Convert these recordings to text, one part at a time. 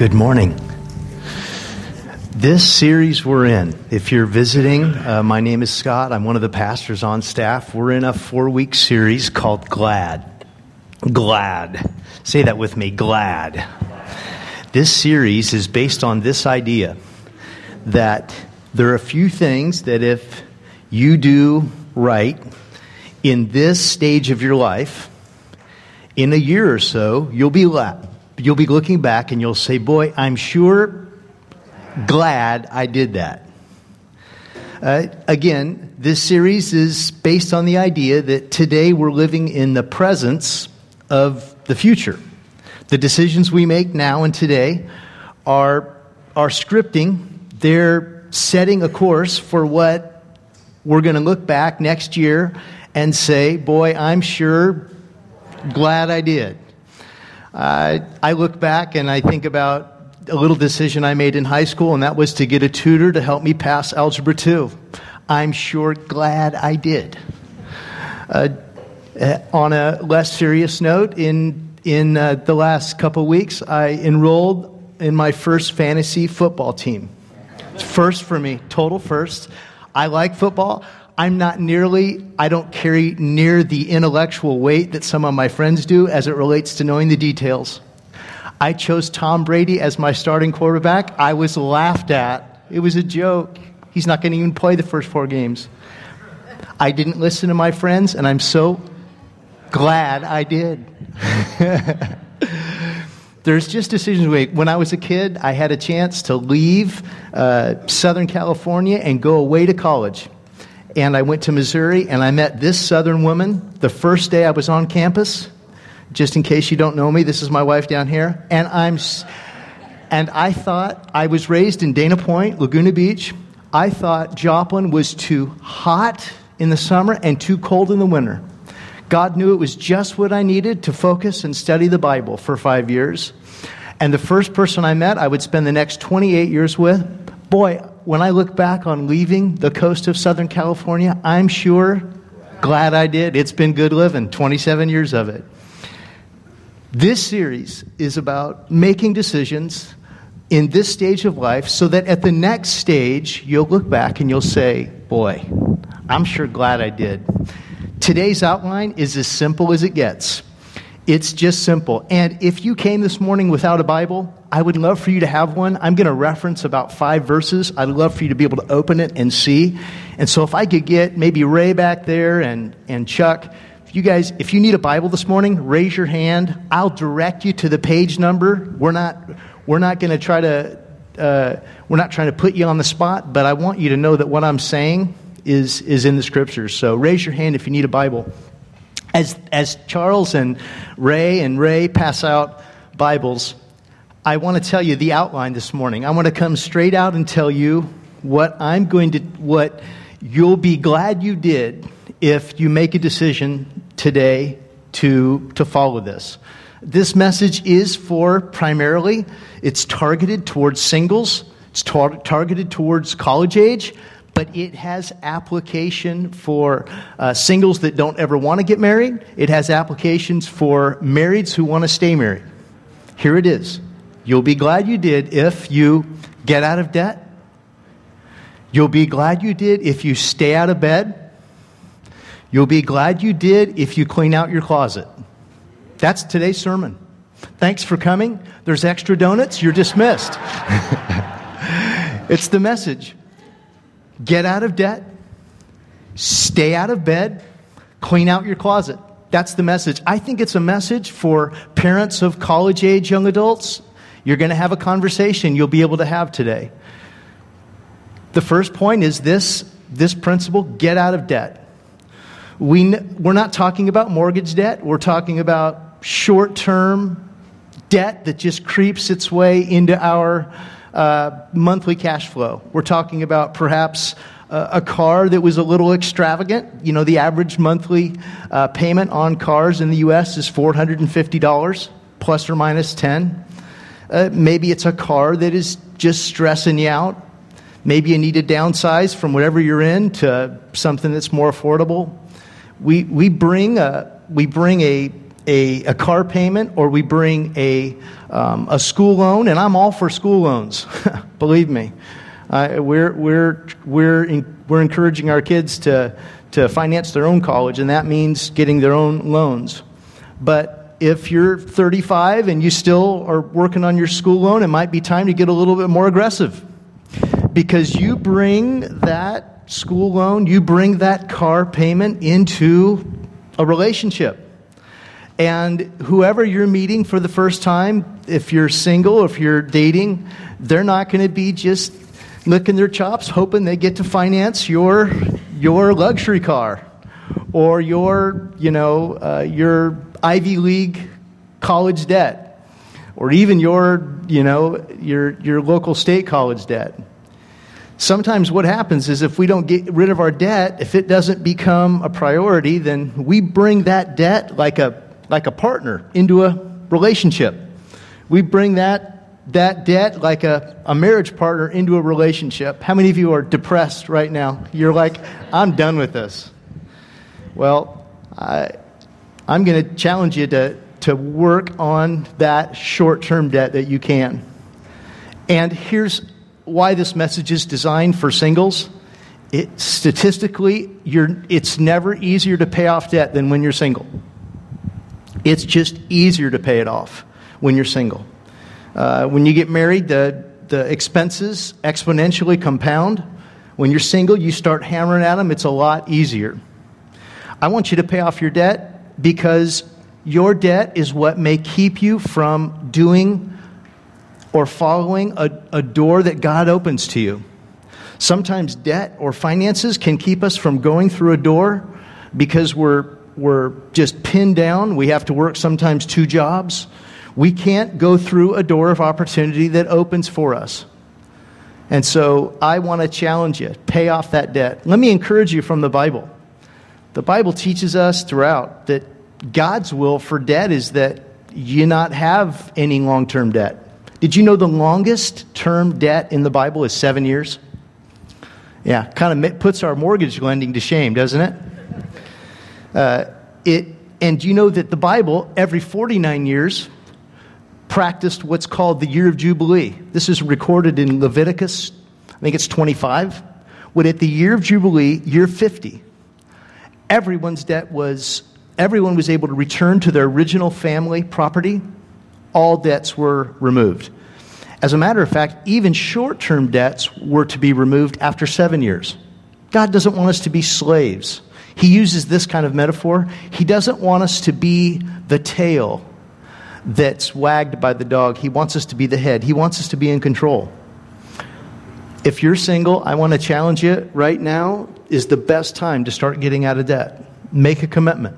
Good morning. This series we're in, if you're visiting, uh, my name is Scott. I'm one of the pastors on staff. We're in a four week series called Glad. Glad. Say that with me glad. This series is based on this idea that there are a few things that if you do right in this stage of your life, in a year or so, you'll be la- you'll be looking back and you'll say, "Boy, I'm sure glad I did that." Uh, again, this series is based on the idea that today we're living in the presence of the future. The decisions we make now and today are, are scripting, they're setting a course for what we're going to look back next year and say, Boy, I'm sure glad I did. Uh, I look back and I think about a little decision I made in high school, and that was to get a tutor to help me pass Algebra 2. I'm sure glad I did. Uh, uh, on a less serious note, in, in uh, the last couple weeks, I enrolled in my first fantasy football team. First for me, total first. I like football. I'm not nearly, I don't carry near the intellectual weight that some of my friends do as it relates to knowing the details. I chose Tom Brady as my starting quarterback. I was laughed at. It was a joke. He's not going to even play the first four games. I didn't listen to my friends, and I'm so glad I did. There's just decisions we make. When I was a kid, I had a chance to leave uh, Southern California and go away to college and I went to Missouri and I met this Southern woman the first day I was on campus. Just in case you don't know me, this is my wife down here. And I'm, and I thought I was raised in Dana Point, Laguna Beach. I thought Joplin was too hot in the summer and too cold in the winter. God knew it was just what I needed to focus and study the Bible for five years. And the first person I met, I would spend the next 28 years with. Boy, when I look back on leaving the coast of Southern California, I'm sure glad I did. It's been good living, 27 years of it. This series is about making decisions in this stage of life so that at the next stage, you'll look back and you'll say, Boy, I'm sure glad I did. Today's outline is as simple as it gets. It's just simple. And if you came this morning without a Bible, I would love for you to have one. I'm going to reference about five verses. I'd love for you to be able to open it and see. And so if I could get maybe Ray back there and, and Chuck, if you guys, if you need a Bible this morning, raise your hand. I'll direct you to the page number. We're not, we're not going to try to, uh, we're not trying to put you on the spot, but I want you to know that what I'm saying is, is in the scriptures. So raise your hand if you need a Bible. As, as Charles and Ray and Ray pass out Bibles, I want to tell you the outline this morning. I want to come straight out and tell you what I'm going to, what you'll be glad you did if you make a decision today to, to follow this. This message is for primarily, it's targeted towards singles, it's tar- targeted towards college age, but it has application for uh, singles that don't ever want to get married. It has applications for marrieds who want to stay married. Here it is. You'll be glad you did if you get out of debt. You'll be glad you did if you stay out of bed. You'll be glad you did if you clean out your closet. That's today's sermon. Thanks for coming. There's extra donuts. You're dismissed. it's the message. Get out of debt, stay out of bed, clean out your closet. That's the message. I think it's a message for parents of college age young adults. You're going to have a conversation you'll be able to have today. The first point is this this principle get out of debt. We, we're not talking about mortgage debt, we're talking about short term debt that just creeps its way into our uh, monthly cash flow. We're talking about perhaps uh, a car that was a little extravagant. You know, the average monthly uh, payment on cars in the U.S. is $450, plus or minus 10. Uh, maybe it's a car that is just stressing you out. Maybe you need to downsize from whatever you're in to something that's more affordable. We, we bring, a, we bring a, a, a car payment or we bring a, um, a school loan, and I'm all for school loans, believe me. Uh, we're, we're, we're, in, we're encouraging our kids to, to finance their own college, and that means getting their own loans. But if you're 35 and you still are working on your school loan, it might be time to get a little bit more aggressive. Because you bring that school loan, you bring that car payment into a relationship. And whoever you're meeting for the first time, if you're single, if you're dating, they're not going to be just licking their chops hoping they get to finance your, your luxury car or your, you know, uh, your Ivy League college debt or even your, you know, your, your local state college debt. Sometimes what happens is if we don't get rid of our debt, if it doesn't become a priority, then we bring that debt like a like a partner into a relationship. We bring that, that debt like a, a marriage partner into a relationship. How many of you are depressed right now? You're like, I'm done with this. Well, I, I'm going to challenge you to, to work on that short term debt that you can. And here's why this message is designed for singles. It, statistically, you're it's never easier to pay off debt than when you're single. It's just easier to pay it off when you're single. Uh, when you get married, the, the expenses exponentially compound. When you're single, you start hammering at them, it's a lot easier. I want you to pay off your debt because your debt is what may keep you from doing or following a, a door that God opens to you. Sometimes debt or finances can keep us from going through a door because we're we're just pinned down. We have to work sometimes two jobs. We can't go through a door of opportunity that opens for us. And so I want to challenge you pay off that debt. Let me encourage you from the Bible. The Bible teaches us throughout that God's will for debt is that you not have any long term debt. Did you know the longest term debt in the Bible is seven years? Yeah, kind of puts our mortgage lending to shame, doesn't it? Uh, it, and you know that the Bible, every 49 years, practiced what's called the year of Jubilee. This is recorded in Leviticus, I think it's 25. When at the year of Jubilee, year 50, everyone's debt was, everyone was able to return to their original family property. All debts were removed. As a matter of fact, even short term debts were to be removed after seven years. God doesn't want us to be slaves. He uses this kind of metaphor. He doesn't want us to be the tail that's wagged by the dog. He wants us to be the head. He wants us to be in control. If you're single, I want to challenge you right now is the best time to start getting out of debt. Make a commitment.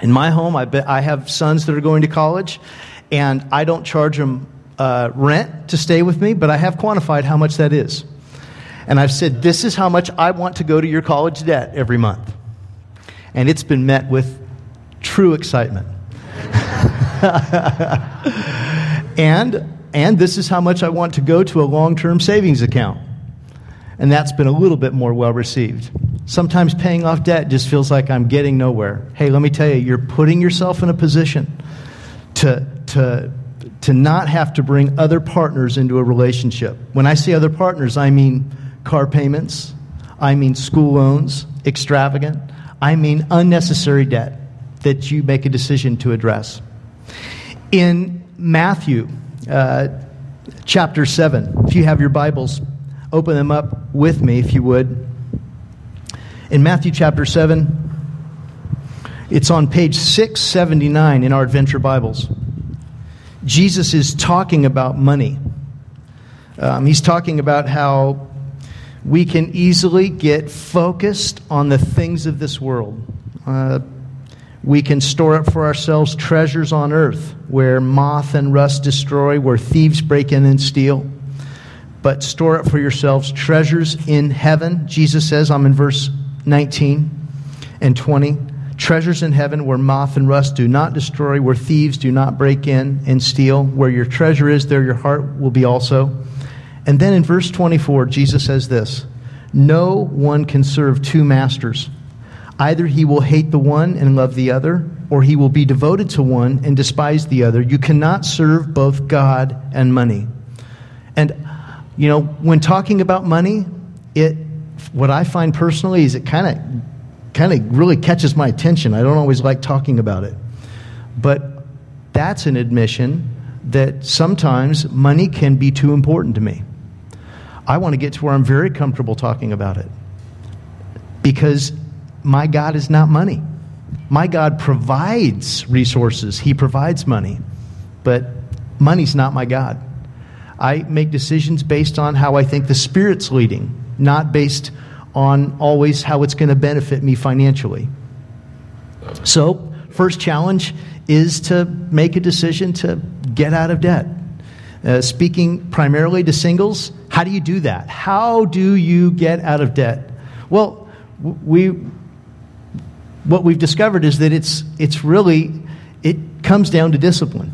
In my home, I, bet I have sons that are going to college, and I don't charge them uh, rent to stay with me, but I have quantified how much that is. And I've said, This is how much I want to go to your college debt every month. And it's been met with true excitement. and, and this is how much I want to go to a long term savings account. And that's been a little bit more well received. Sometimes paying off debt just feels like I'm getting nowhere. Hey, let me tell you, you're putting yourself in a position to, to, to not have to bring other partners into a relationship. When I say other partners, I mean car payments, I mean school loans, extravagant, I mean unnecessary debt that you make a decision to address. In Matthew uh, chapter 7, if you have your Bibles, open them up with me if you would. In Matthew chapter 7, it's on page 679 in our Adventure Bibles. Jesus is talking about money. Um, he's talking about how we can easily get focused on the things of this world. Uh, we can store up for ourselves treasures on earth where moth and rust destroy, where thieves break in and steal. But store up for yourselves treasures in heaven. Jesus says, I'm in verse 19 and 20. Treasures in heaven where moth and rust do not destroy, where thieves do not break in and steal. Where your treasure is, there your heart will be also. And then in verse 24, Jesus says this No one can serve two masters. Either he will hate the one and love the other, or he will be devoted to one and despise the other. You cannot serve both God and money. And, you know, when talking about money, it, what I find personally is it kind of, kind of really catches my attention. I don't always like talking about it. But that's an admission that sometimes money can be too important to me. I want to get to where I'm very comfortable talking about it because my God is not money. My God provides resources, He provides money, but money's not my God. I make decisions based on how I think the Spirit's leading, not based on always how it's going to benefit me financially. So, first challenge is to make a decision to get out of debt. Uh, speaking primarily to singles, how do you do that? How do you get out of debt? Well, we what we've discovered is that it's, it's really, it comes down to discipline.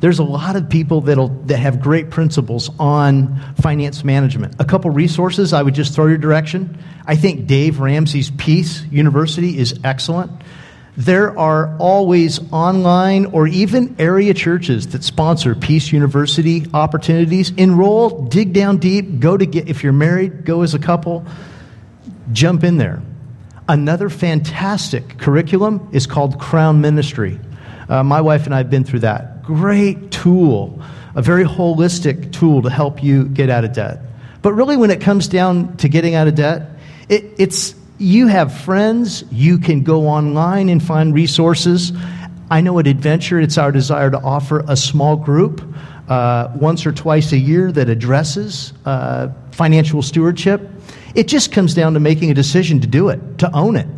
There's a lot of people that'll, that have great principles on finance management. A couple resources I would just throw your direction. I think Dave Ramsey's Peace University is excellent. There are always online or even area churches that sponsor Peace University opportunities. Enroll, dig down deep, go to get, if you're married, go as a couple, jump in there. Another fantastic curriculum is called Crown Ministry. Uh, my wife and I have been through that. Great tool, a very holistic tool to help you get out of debt. But really, when it comes down to getting out of debt, it, it's you have friends, you can go online and find resources. I know at Adventure, it's our desire to offer a small group uh, once or twice a year that addresses uh, financial stewardship. It just comes down to making a decision to do it, to own it,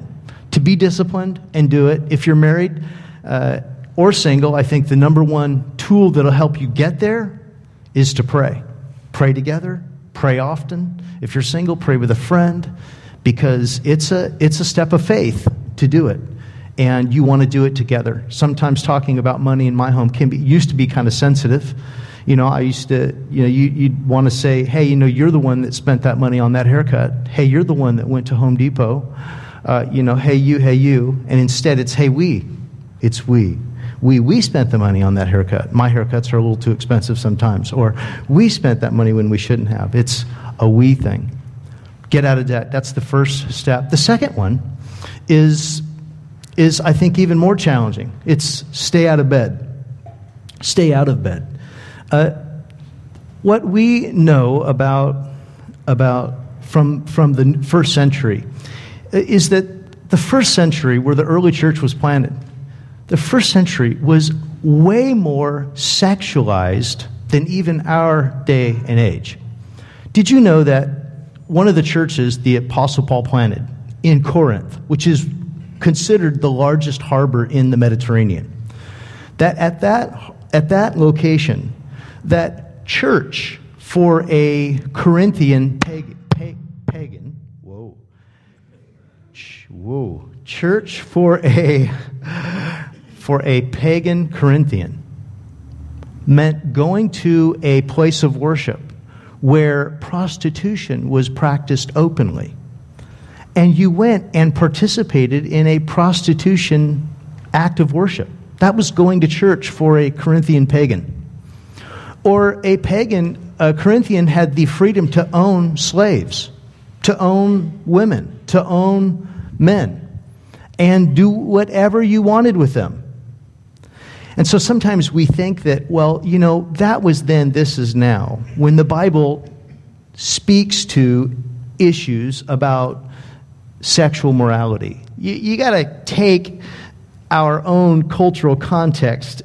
to be disciplined and do it. If you're married uh, or single, I think the number one tool that'll help you get there is to pray. Pray together, pray often. If you're single, pray with a friend because it's a, it's a step of faith to do it and you want to do it together. Sometimes talking about money in my home can be used to be kind of sensitive you know, I used to, you know, you, you'd want to say, hey, you know, you're the one that spent that money on that haircut. Hey, you're the one that went to Home Depot. Uh, you know, hey, you, hey, you. And instead it's, hey, we. It's we. We, we spent the money on that haircut. My haircuts are a little too expensive sometimes. Or we spent that money when we shouldn't have. It's a we thing. Get out of debt. That's the first step. The second one is, is I think, even more challenging. It's stay out of bed. Stay out of bed. Uh, what we know about, about from, from the first century is that the first century, where the early church was planted, the first century was way more sexualized than even our day and age. Did you know that one of the churches the Apostle Paul planted in Corinth, which is considered the largest harbor in the Mediterranean, that at that, at that location, that church for a Corinthian pagan, pagan whoa, whoa, church for a for a pagan Corinthian meant going to a place of worship where prostitution was practiced openly. And you went and participated in a prostitution act of worship. That was going to church for a Corinthian pagan. Or a pagan, a Corinthian had the freedom to own slaves, to own women, to own men, and do whatever you wanted with them. And so sometimes we think that, well, you know, that was then, this is now. When the Bible speaks to issues about sexual morality, you, you got to take our own cultural context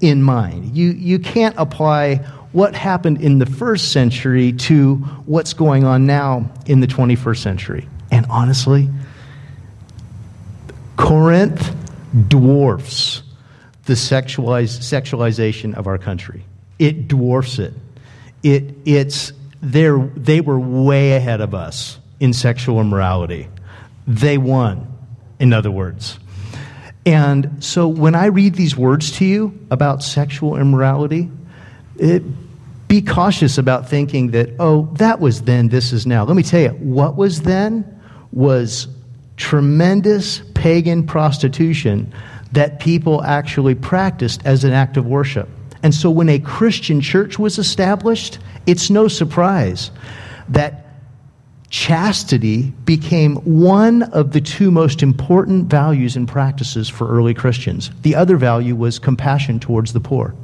in mind. You, you can't apply what happened in the first century to what's going on now in the 21st century. And honestly, Corinth dwarfs the sexualiz- sexualization of our country. It dwarfs it. it it's, they were way ahead of us in sexual immorality. They won, in other words. And so when I read these words to you about sexual immorality, it, be cautious about thinking that, oh, that was then, this is now. Let me tell you, what was then was tremendous pagan prostitution that people actually practiced as an act of worship. And so when a Christian church was established, it's no surprise that chastity became one of the two most important values and practices for early Christians. The other value was compassion towards the poor.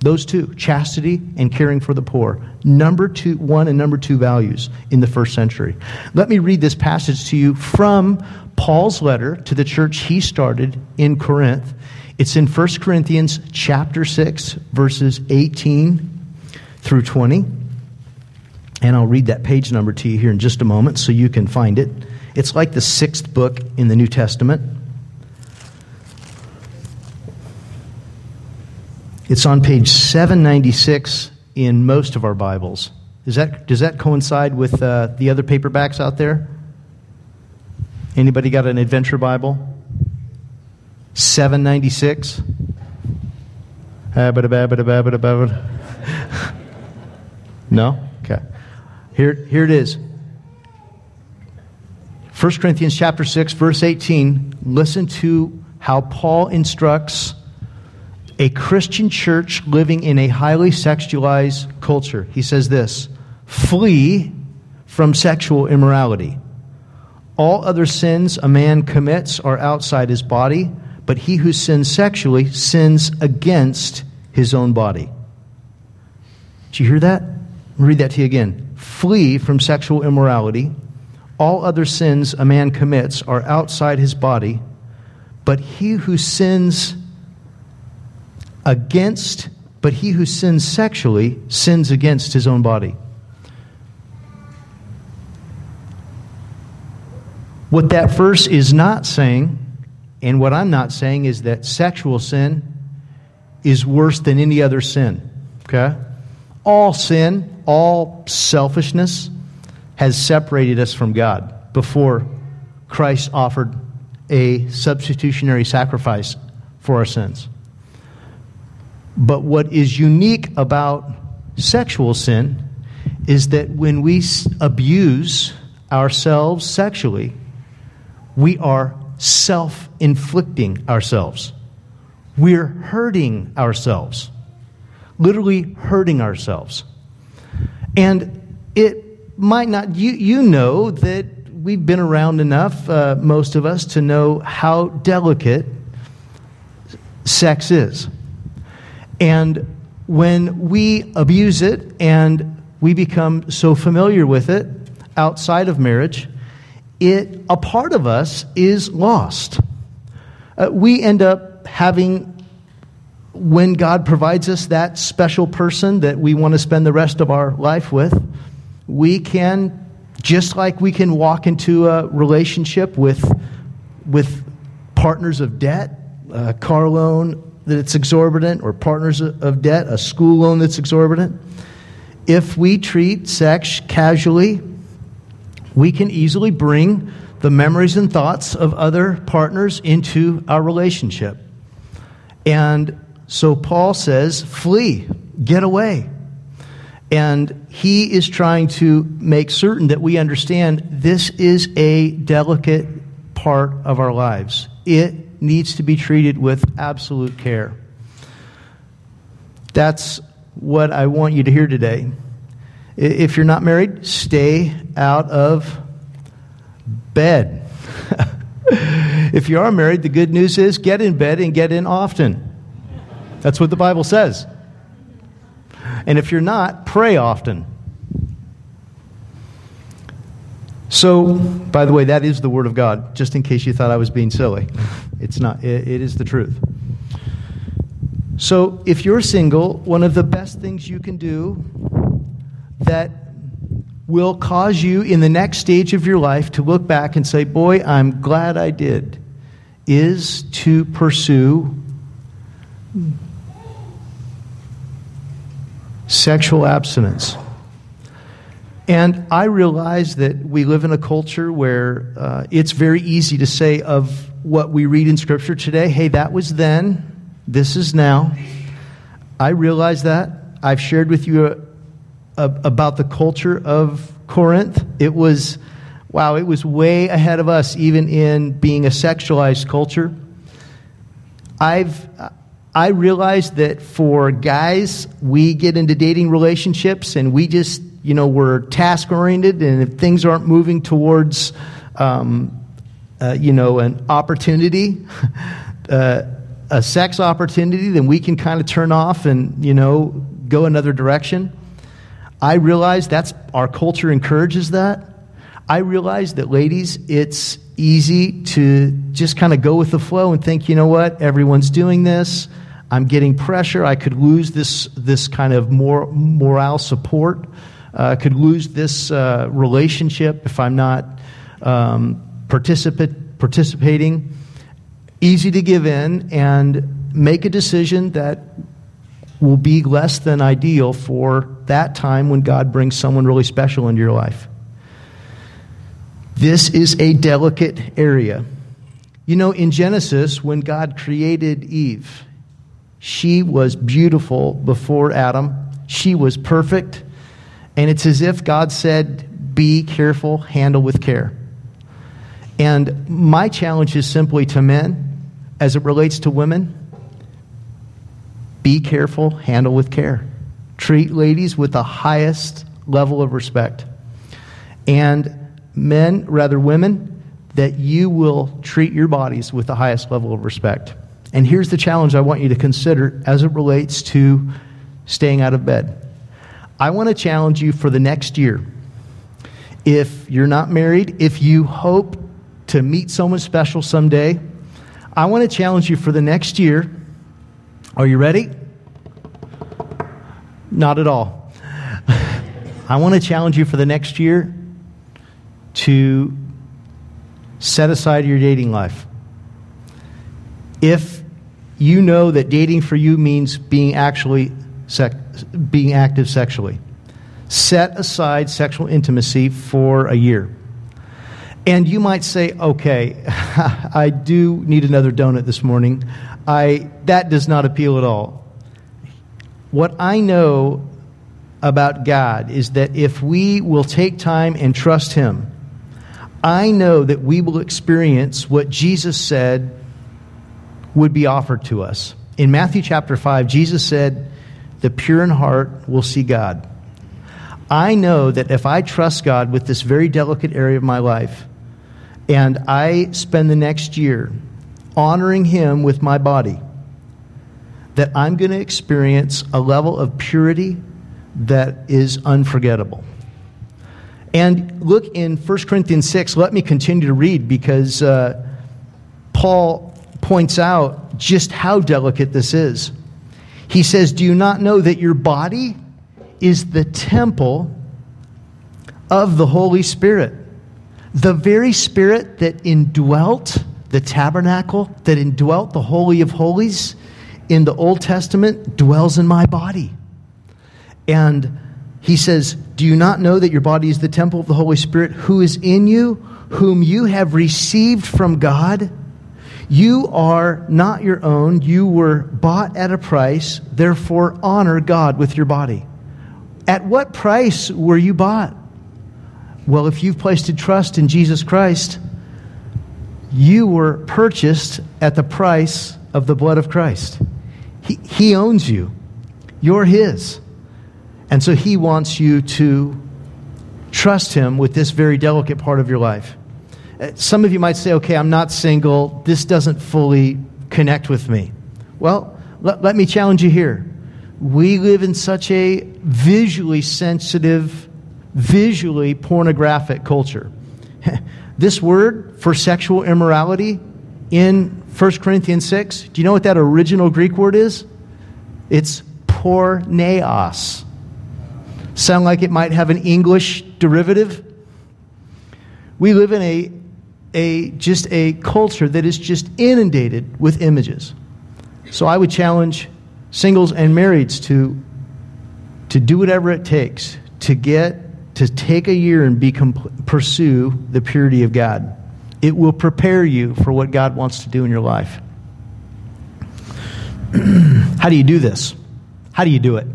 Those two, chastity and caring for the poor, number two, one and number two values in the first century. Let me read this passage to you from Paul's letter to the church he started in Corinth. It's in 1 Corinthians chapter 6, verses 18 through 20. And I'll read that page number to you here in just a moment so you can find it. It's like the sixth book in the New Testament. It's on page 796 in most of our Bibles. Does that, does that coincide with uh, the other paperbacks out there? Anybody got an adventure Bible? 796? No? Okay. Here, here it is. 1 Corinthians chapter 6, verse 18. Listen to how Paul instructs a Christian church living in a highly sexualized culture. He says this flee from sexual immorality. All other sins a man commits are outside his body, but he who sins sexually sins against his own body. Did you hear that? read that to you again. Flee from sexual immorality. All other sins a man commits are outside his body, but he who sins against, but he who sins sexually sins against his own body. What that verse is not saying, and what I'm not saying, is that sexual sin is worse than any other sin. Okay? All sin, all selfishness has separated us from God before Christ offered a substitutionary sacrifice for our sins. But what is unique about sexual sin is that when we abuse ourselves sexually, we are self inflicting ourselves. We're hurting ourselves, literally hurting ourselves. And it might not, you, you know that we've been around enough, uh, most of us, to know how delicate sex is. And when we abuse it and we become so familiar with it outside of marriage, it a part of us is lost. Uh, we end up having when God provides us that special person that we want to spend the rest of our life with, we can just like we can walk into a relationship with with partners of debt, a car loan, that's exorbitant or partners of debt, a school loan that's exorbitant. If we treat sex casually, we can easily bring the memories and thoughts of other partners into our relationship. And so Paul says, flee, get away. And he is trying to make certain that we understand this is a delicate part of our lives. It needs to be treated with absolute care. That's what I want you to hear today. If you're not married, stay out of bed. if you are married, the good news is get in bed and get in often. That's what the Bible says. And if you're not, pray often. So, by the way, that is the Word of God, just in case you thought I was being silly. It's not, it, it is the truth. So, if you're single, one of the best things you can do that will cause you in the next stage of your life to look back and say, Boy, I'm glad I did, is to pursue sexual abstinence. And I realize that we live in a culture where uh, it's very easy to say of what we read in Scripture today, hey, that was then, this is now. I realize that. I've shared with you about the culture of Corinth. It was, wow, it was way ahead of us, even in being a sexualized culture. I've I realize that for guys, we get into dating relationships and we just, you know, we're task oriented, and if things aren't moving towards, um, uh, you know, an opportunity, uh, a sex opportunity, then we can kind of turn off and, you know, go another direction. I realize that's our culture encourages that. I realize that, ladies, it's easy to just kind of go with the flow and think, you know what, everyone's doing this. I'm getting pressure. I could lose this, this kind of more morale support. Uh, I could lose this uh, relationship if I'm not um, participate, participating. Easy to give in and make a decision that will be less than ideal for that time when God brings someone really special into your life. This is a delicate area. You know, in Genesis, when God created Eve, she was beautiful before Adam. She was perfect. And it's as if God said, Be careful, handle with care. And my challenge is simply to men, as it relates to women be careful, handle with care. Treat ladies with the highest level of respect. And men, rather women, that you will treat your bodies with the highest level of respect. And here's the challenge I want you to consider as it relates to staying out of bed. I want to challenge you for the next year. If you're not married, if you hope to meet someone special someday, I want to challenge you for the next year. Are you ready? Not at all. I want to challenge you for the next year to set aside your dating life. If you know that dating for you means being actually being active sexually, set aside sexual intimacy for a year. And you might say, okay, I do need another donut this morning. I, that does not appeal at all. What I know about God is that if we will take time and trust Him, I know that we will experience what Jesus said would be offered to us. In Matthew chapter 5, Jesus said, The pure in heart will see God. I know that if I trust God with this very delicate area of my life, and I spend the next year honoring Him with my body, that I'm going to experience a level of purity that is unforgettable. And look in 1 Corinthians 6, let me continue to read because uh, Paul points out just how delicate this is. He says, Do you not know that your body is the temple of the Holy Spirit? The very Spirit that indwelt the tabernacle, that indwelt the Holy of Holies in the Old Testament, dwells in my body. And he says, Do you not know that your body is the temple of the Holy Spirit who is in you, whom you have received from God? You are not your own. You were bought at a price. Therefore, honor God with your body. At what price were you bought? Well, if you've placed your trust in Jesus Christ, you were purchased at the price of the blood of Christ. He, he owns you, you're His. And so He wants you to trust Him with this very delicate part of your life. Uh, some of you might say, okay, I'm not single. This doesn't fully connect with me. Well, let, let me challenge you here. We live in such a visually sensitive, visually pornographic culture. this word for sexual immorality in 1 Corinthians 6, do you know what that original Greek word is? It's porneos. Sound like it might have an English derivative? We live in a a just a culture that is just inundated with images. So I would challenge singles and marrieds to to do whatever it takes to get to take a year and be pursue the purity of God. It will prepare you for what God wants to do in your life. How do you do this? How do you do it?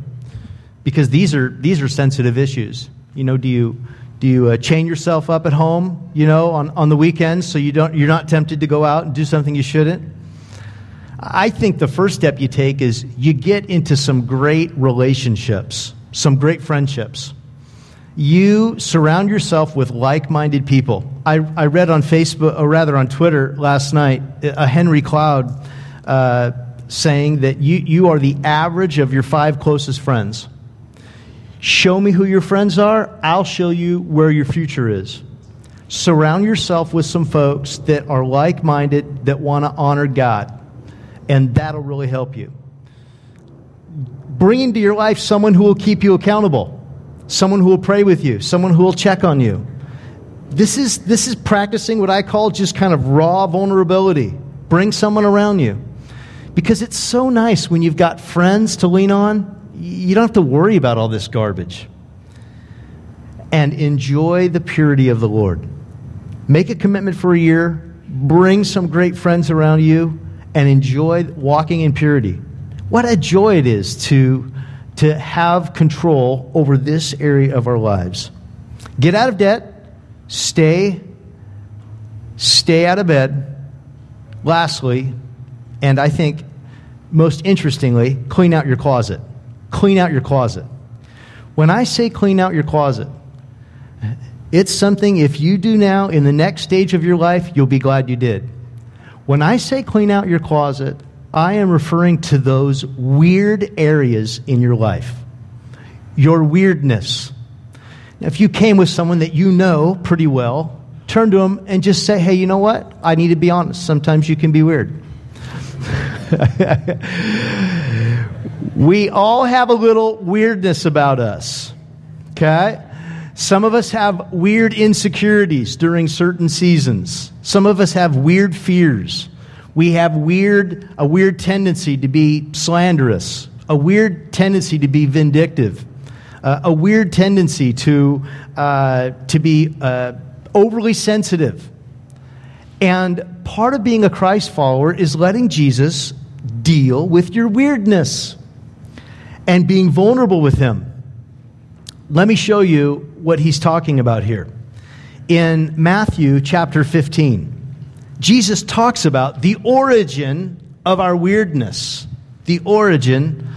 Because these are these are sensitive issues. You know, do you do you uh, chain yourself up at home, you know, on, on the weekends so you don't, you're not tempted to go out and do something you shouldn't? I think the first step you take is you get into some great relationships, some great friendships. You surround yourself with like minded people. I, I read on Facebook, or rather on Twitter last night, a Henry Cloud uh, saying that you, you are the average of your five closest friends. Show me who your friends are, I'll show you where your future is. Surround yourself with some folks that are like minded, that want to honor God, and that'll really help you. Bring into your life someone who will keep you accountable, someone who will pray with you, someone who will check on you. This is, this is practicing what I call just kind of raw vulnerability. Bring someone around you. Because it's so nice when you've got friends to lean on you don't have to worry about all this garbage. And enjoy the purity of the Lord. Make a commitment for a year, bring some great friends around you, and enjoy walking in purity. What a joy it is to, to have control over this area of our lives. Get out of debt, stay, stay out of bed. Lastly, and I think most interestingly, clean out your closet clean out your closet. When I say clean out your closet, it's something if you do now in the next stage of your life, you'll be glad you did. When I say clean out your closet, I am referring to those weird areas in your life. Your weirdness. If you came with someone that you know pretty well, turn to them and just say, hey, you know what? I need to be honest. Sometimes you can be weird. We all have a little weirdness about us. Okay? Some of us have weird insecurities during certain seasons. Some of us have weird fears. We have weird a weird tendency to be slanderous, a weird tendency to be vindictive, uh, a weird tendency to uh, to be uh, overly sensitive. And part of being a Christ follower is letting Jesus deal with your weirdness and being vulnerable with Him. Let me show you what he's talking about here. In Matthew chapter 15, Jesus talks about the origin of our weirdness. The origin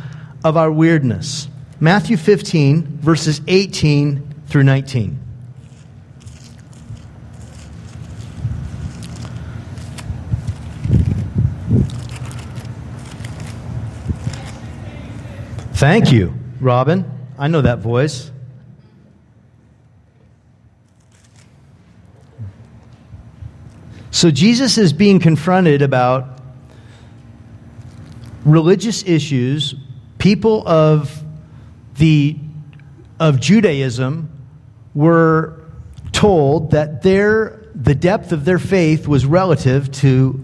of our weirdness. Matthew 15, verses 18 through 19. Thank you, Robin. I know that voice. So Jesus is being confronted about religious issues. People of the of Judaism were told that their the depth of their faith was relative to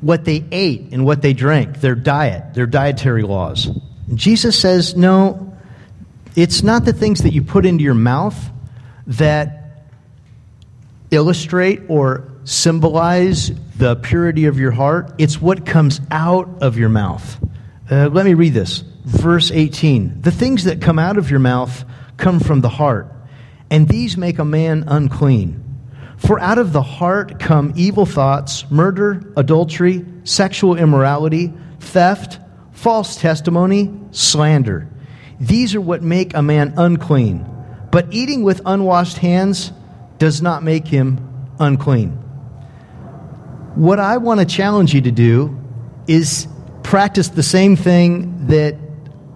what they ate and what they drank, their diet, their dietary laws. Jesus says, no, it's not the things that you put into your mouth that illustrate or symbolize the purity of your heart. It's what comes out of your mouth. Uh, let me read this. Verse 18 The things that come out of your mouth come from the heart, and these make a man unclean. For out of the heart come evil thoughts, murder, adultery, sexual immorality, theft false testimony, slander. These are what make a man unclean. But eating with unwashed hands does not make him unclean. What I want to challenge you to do is practice the same thing that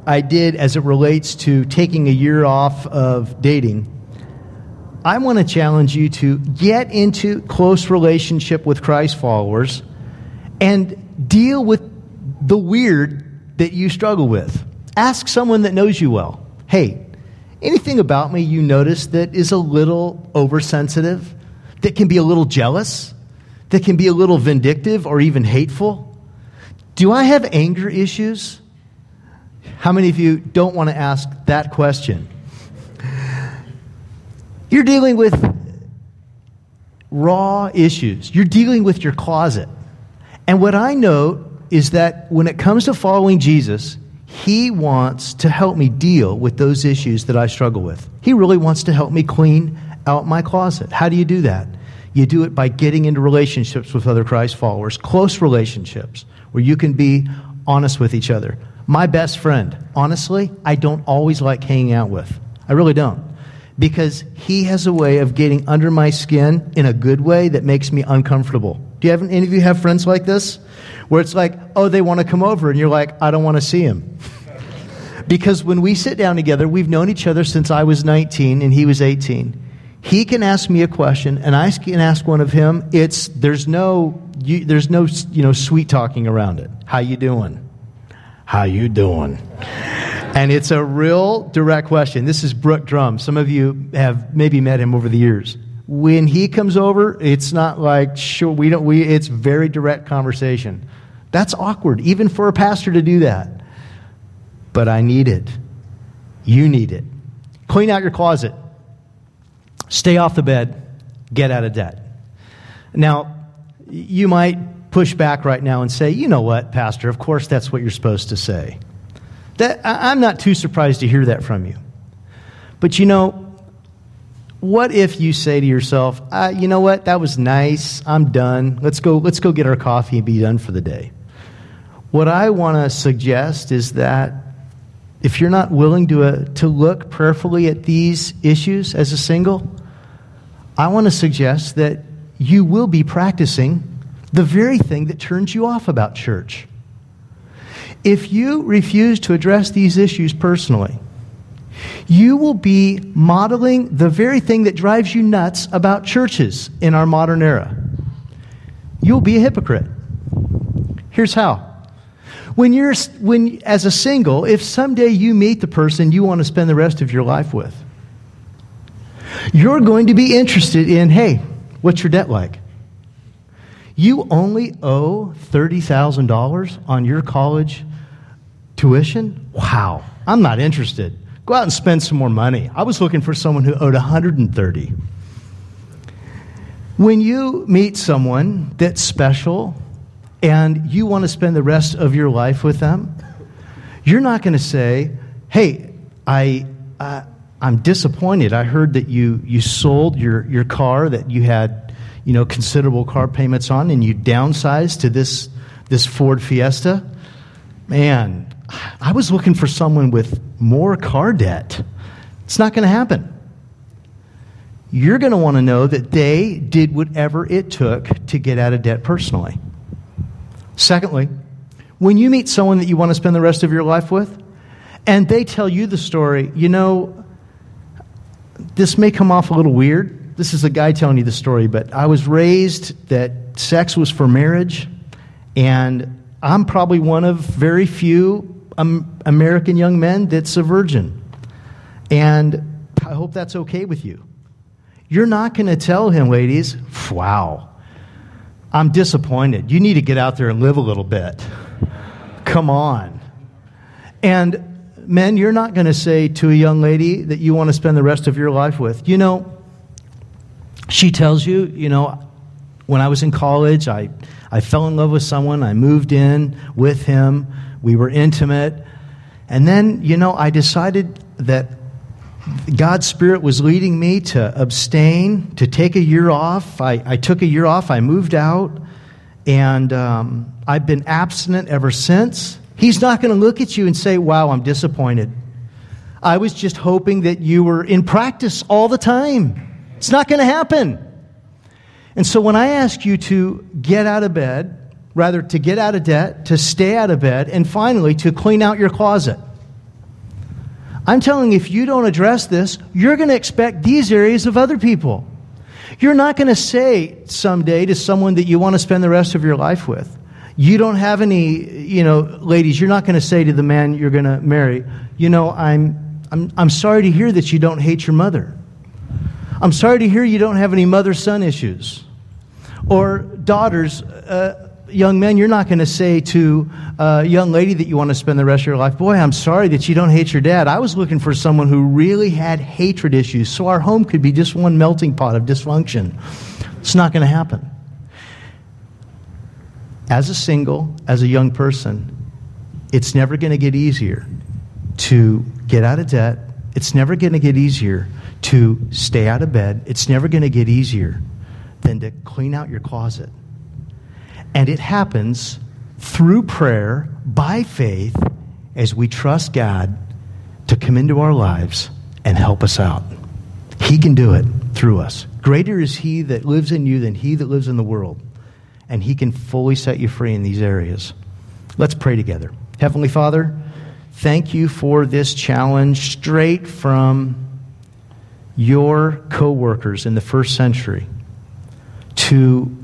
I did as it relates to taking a year off of dating. I want to challenge you to get into close relationship with Christ followers and deal with the weird that you struggle with. Ask someone that knows you well. Hey, anything about me you notice that is a little oversensitive, that can be a little jealous, that can be a little vindictive or even hateful? Do I have anger issues? How many of you don't want to ask that question? You're dealing with raw issues. You're dealing with your closet. And what I know is that when it comes to following Jesus, he wants to help me deal with those issues that I struggle with. He really wants to help me clean out my closet. How do you do that? You do it by getting into relationships with other Christ followers, close relationships, where you can be honest with each other. My best friend, honestly, I don't always like hanging out with. I really don't. Because he has a way of getting under my skin in a good way that makes me uncomfortable. Do you have any of you have friends like this? Where it's like, oh, they want to come over, and you're like, I don't want to see him. because when we sit down together, we've known each other since I was 19 and he was 18 he can ask me a question and I can ask one of him. It's there's no you, there's no you know sweet talking around it. How you doing? How you doing? And it's a real direct question. This is Brooke Drum. Some of you have maybe met him over the years. When he comes over, it's not like sure we don't we it's very direct conversation. That's awkward even for a pastor to do that. But I need it. You need it. Clean out your closet. Stay off the bed, get out of debt. Now, you might push back right now and say, you know what, Pastor, of course that's what you're supposed to say. That, I'm not too surprised to hear that from you. But you know, what if you say to yourself, uh, you know what, that was nice, I'm done, let's go, let's go get our coffee and be done for the day? What I want to suggest is that if you're not willing to, uh, to look prayerfully at these issues as a single, I want to suggest that you will be practicing the very thing that turns you off about church. If you refuse to address these issues personally, you will be modeling the very thing that drives you nuts about churches in our modern era. You'll be a hypocrite. Here's how. When you're, when, as a single, if someday you meet the person you want to spend the rest of your life with, you're going to be interested in hey, what's your debt like? You only owe $30,000 on your college tuition? Wow, I'm not interested. Go out and spend some more money. I was looking for someone who owed 130. When you meet someone that's special and you want to spend the rest of your life with them, you're not going to say, "Hey, I uh, I'm disappointed. I heard that you, you sold your, your car that you had, you know, considerable car payments on and you downsize to this, this Ford Fiesta. Man, I was looking for someone with more car debt. It's not going to happen. You're going to want to know that they did whatever it took to get out of debt personally. Secondly, when you meet someone that you want to spend the rest of your life with, and they tell you the story, you know, this may come off a little weird. This is a guy telling you the story, but I was raised that sex was for marriage, and I'm probably one of very few American young men that's a virgin. And I hope that's okay with you. You're not going to tell him, ladies, wow, I'm disappointed. You need to get out there and live a little bit. Come on. And men, you're not going to say to a young lady that you want to spend the rest of your life with, you know, she tells you, you know, when I was in college, I, I fell in love with someone, I moved in with him, we were intimate, and then, you know, I decided that God's Spirit was leading me to abstain, to take a year off. I, I took a year off, I moved out, and um, I've been abstinent ever since. He's not going to look at you and say, Wow, I'm disappointed. I was just hoping that you were in practice all the time. It's not going to happen. And so when I ask you to get out of bed, rather to get out of debt, to stay out of bed, and finally to clean out your closet, I'm telling you, if you don't address this, you're going to expect these areas of other people. You're not going to say someday to someone that you want to spend the rest of your life with, you don't have any, you know, ladies, you're not going to say to the man you're going to marry, you know, I'm, I'm, I'm sorry to hear that you don't hate your mother. I'm sorry to hear you don't have any mother son issues. Or daughters, uh, young men, you're not going to say to a young lady that you want to spend the rest of your life, Boy, I'm sorry that you don't hate your dad. I was looking for someone who really had hatred issues, so our home could be just one melting pot of dysfunction. It's not going to happen as a single, as a young person, it's never going to get easier to get out of debt. It's never going to get easier to stay out of bed. It's never going to get easier than to clean out your closet. And it happens through prayer, by faith, as we trust God to come into our lives and help us out. He can do it through us. Greater is He that lives in you than He that lives in the world. And He can fully set you free in these areas. Let's pray together. Heavenly Father, thank you for this challenge straight from your co workers in the first century to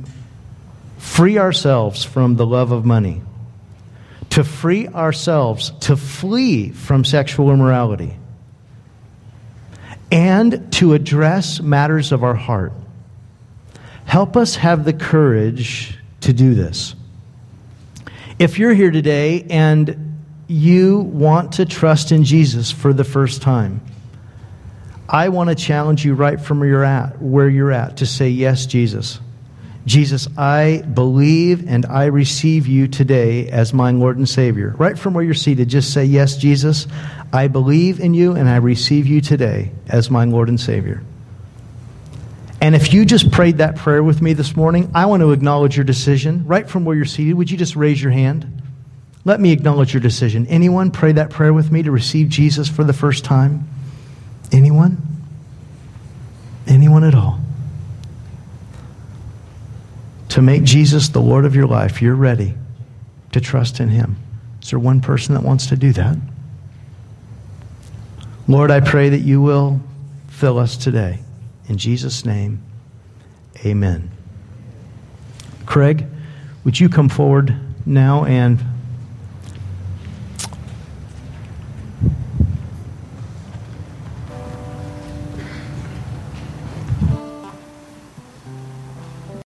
free ourselves from the love of money, to free ourselves to flee from sexual immorality, and to address matters of our heart. Help us have the courage to do this. If you're here today and you want to trust in Jesus for the first time, I want to challenge you right from where you're at, where you're at, to say, Yes, Jesus. Jesus, I believe and I receive you today as my Lord and Savior. Right from where you're seated, just say, Yes, Jesus, I believe in you and I receive you today as my Lord and Savior. And if you just prayed that prayer with me this morning, I want to acknowledge your decision. Right from where you're seated, would you just raise your hand? Let me acknowledge your decision. Anyone pray that prayer with me to receive Jesus for the first time? Anyone? Anyone at all? To make Jesus the Lord of your life, you're ready to trust in Him. Is there one person that wants to do that? Lord, I pray that you will fill us today. In Jesus' name, amen. Craig, would you come forward now and